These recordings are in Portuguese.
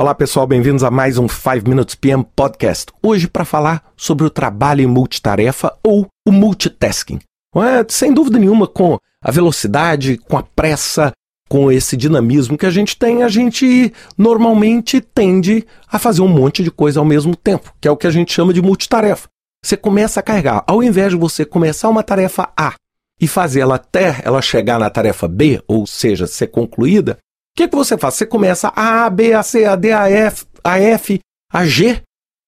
Olá pessoal, bem-vindos a mais um 5 Minutes PM Podcast. Hoje para falar sobre o trabalho em multitarefa ou o multitasking. Sem dúvida nenhuma, com a velocidade, com a pressa, com esse dinamismo que a gente tem, a gente normalmente tende a fazer um monte de coisa ao mesmo tempo, que é o que a gente chama de multitarefa. Você começa a carregar, ao invés de você começar uma tarefa A e fazer ela até ela chegar na tarefa B, ou seja, ser concluída, que, que você faz? Você começa A, B, A, C, A, D, A, F, A, F, A, G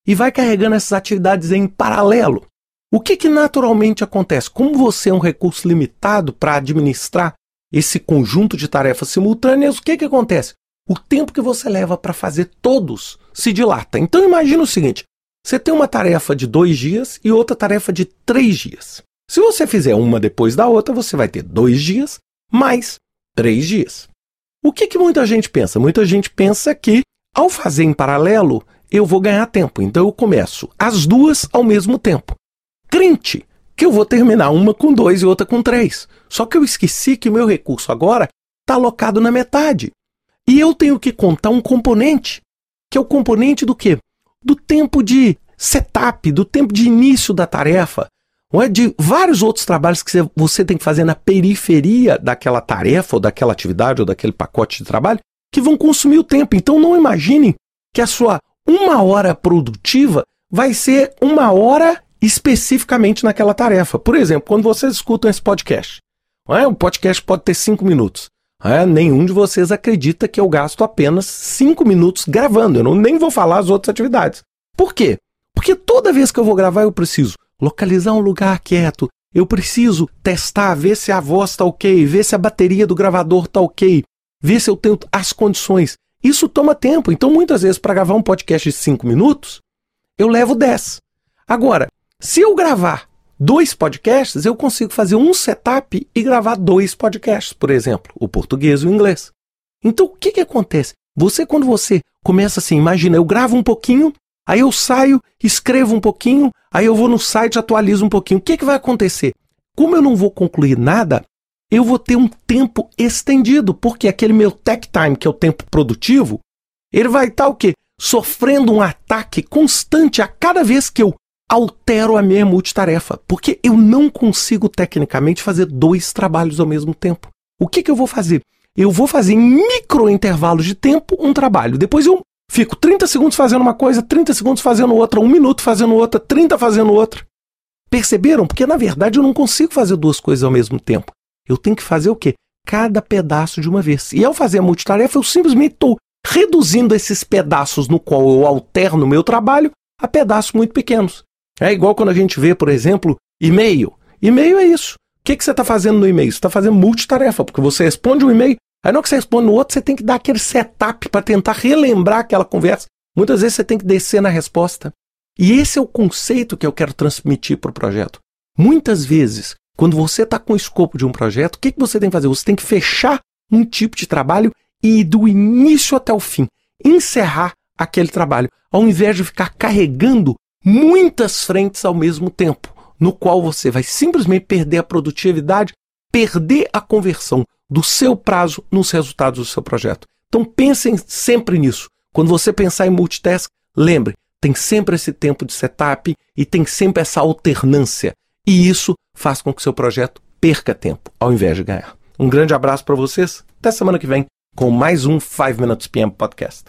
e vai carregando essas atividades em paralelo. O que, que naturalmente acontece? Como você é um recurso limitado para administrar esse conjunto de tarefas simultâneas, o que, que acontece? O tempo que você leva para fazer todos se dilata. Então imagine o seguinte: você tem uma tarefa de dois dias e outra tarefa de três dias. Se você fizer uma depois da outra, você vai ter dois dias mais três dias. O que, que muita gente pensa? Muita gente pensa que, ao fazer em paralelo, eu vou ganhar tempo. Então eu começo as duas ao mesmo tempo. Crente que eu vou terminar uma com dois e outra com três. Só que eu esqueci que o meu recurso agora está alocado na metade. E eu tenho que contar um componente, que é o componente do quê? Do tempo de setup, do tempo de início da tarefa, não é de vários outros trabalhos que você tem que fazer na periferia daquela tarefa, ou daquela atividade, ou daquele pacote de trabalho, que vão consumir o tempo. Então não imaginem que a sua uma hora produtiva vai ser uma hora especificamente naquela tarefa. Por exemplo, quando vocês escutam esse podcast, é? o podcast pode ter cinco minutos. É? Nenhum de vocês acredita que eu gasto apenas cinco minutos gravando. Eu não, nem vou falar as outras atividades. Por quê? Porque toda vez que eu vou gravar, eu preciso localizar um lugar quieto. Eu preciso testar, ver se a voz está ok, ver se a bateria do gravador está ok, ver se eu tenho as condições. Isso toma tempo. Então, muitas vezes, para gravar um podcast de 5 minutos, eu levo 10. Agora, se eu gravar dois podcasts, eu consigo fazer um setup e gravar dois podcasts, por exemplo, o português e o inglês. Então, o que, que acontece? Você, quando você começa assim, imagina, eu gravo um pouquinho, Aí eu saio, escrevo um pouquinho, aí eu vou no site, atualizo um pouquinho. O que, que vai acontecer? Como eu não vou concluir nada, eu vou ter um tempo estendido, porque aquele meu tech time, que é o tempo produtivo, ele vai estar o quê? Sofrendo um ataque constante a cada vez que eu altero a minha multitarefa, porque eu não consigo tecnicamente fazer dois trabalhos ao mesmo tempo. O que, que eu vou fazer? Eu vou fazer em micro intervalos de tempo um trabalho. Depois eu Fico 30 segundos fazendo uma coisa, 30 segundos fazendo outra, um minuto fazendo outra, 30 fazendo outra. Perceberam? Porque na verdade eu não consigo fazer duas coisas ao mesmo tempo. Eu tenho que fazer o quê? Cada pedaço de uma vez. E ao fazer a multitarefa, eu simplesmente estou reduzindo esses pedaços no qual eu alterno o meu trabalho a pedaços muito pequenos. É igual quando a gente vê, por exemplo, e-mail. E-mail é isso. O que, que você está fazendo no e-mail? Você está fazendo multitarefa, porque você responde um e-mail, Aí não que você responde no outro, você tem que dar aquele setup para tentar relembrar aquela conversa. Muitas vezes você tem que descer na resposta. E esse é o conceito que eu quero transmitir para o projeto. Muitas vezes, quando você está com o escopo de um projeto, o que, que você tem que fazer? Você tem que fechar um tipo de trabalho e do início até o fim encerrar aquele trabalho, ao invés de ficar carregando muitas frentes ao mesmo tempo, no qual você vai simplesmente perder a produtividade, perder a conversão do seu prazo nos resultados do seu projeto. Então pensem sempre nisso. Quando você pensar em multitask, lembre, tem sempre esse tempo de setup e tem sempre essa alternância. E isso faz com que seu projeto perca tempo ao invés de ganhar. Um grande abraço para vocês. Até semana que vem com mais um 5 Minutes PM Podcast.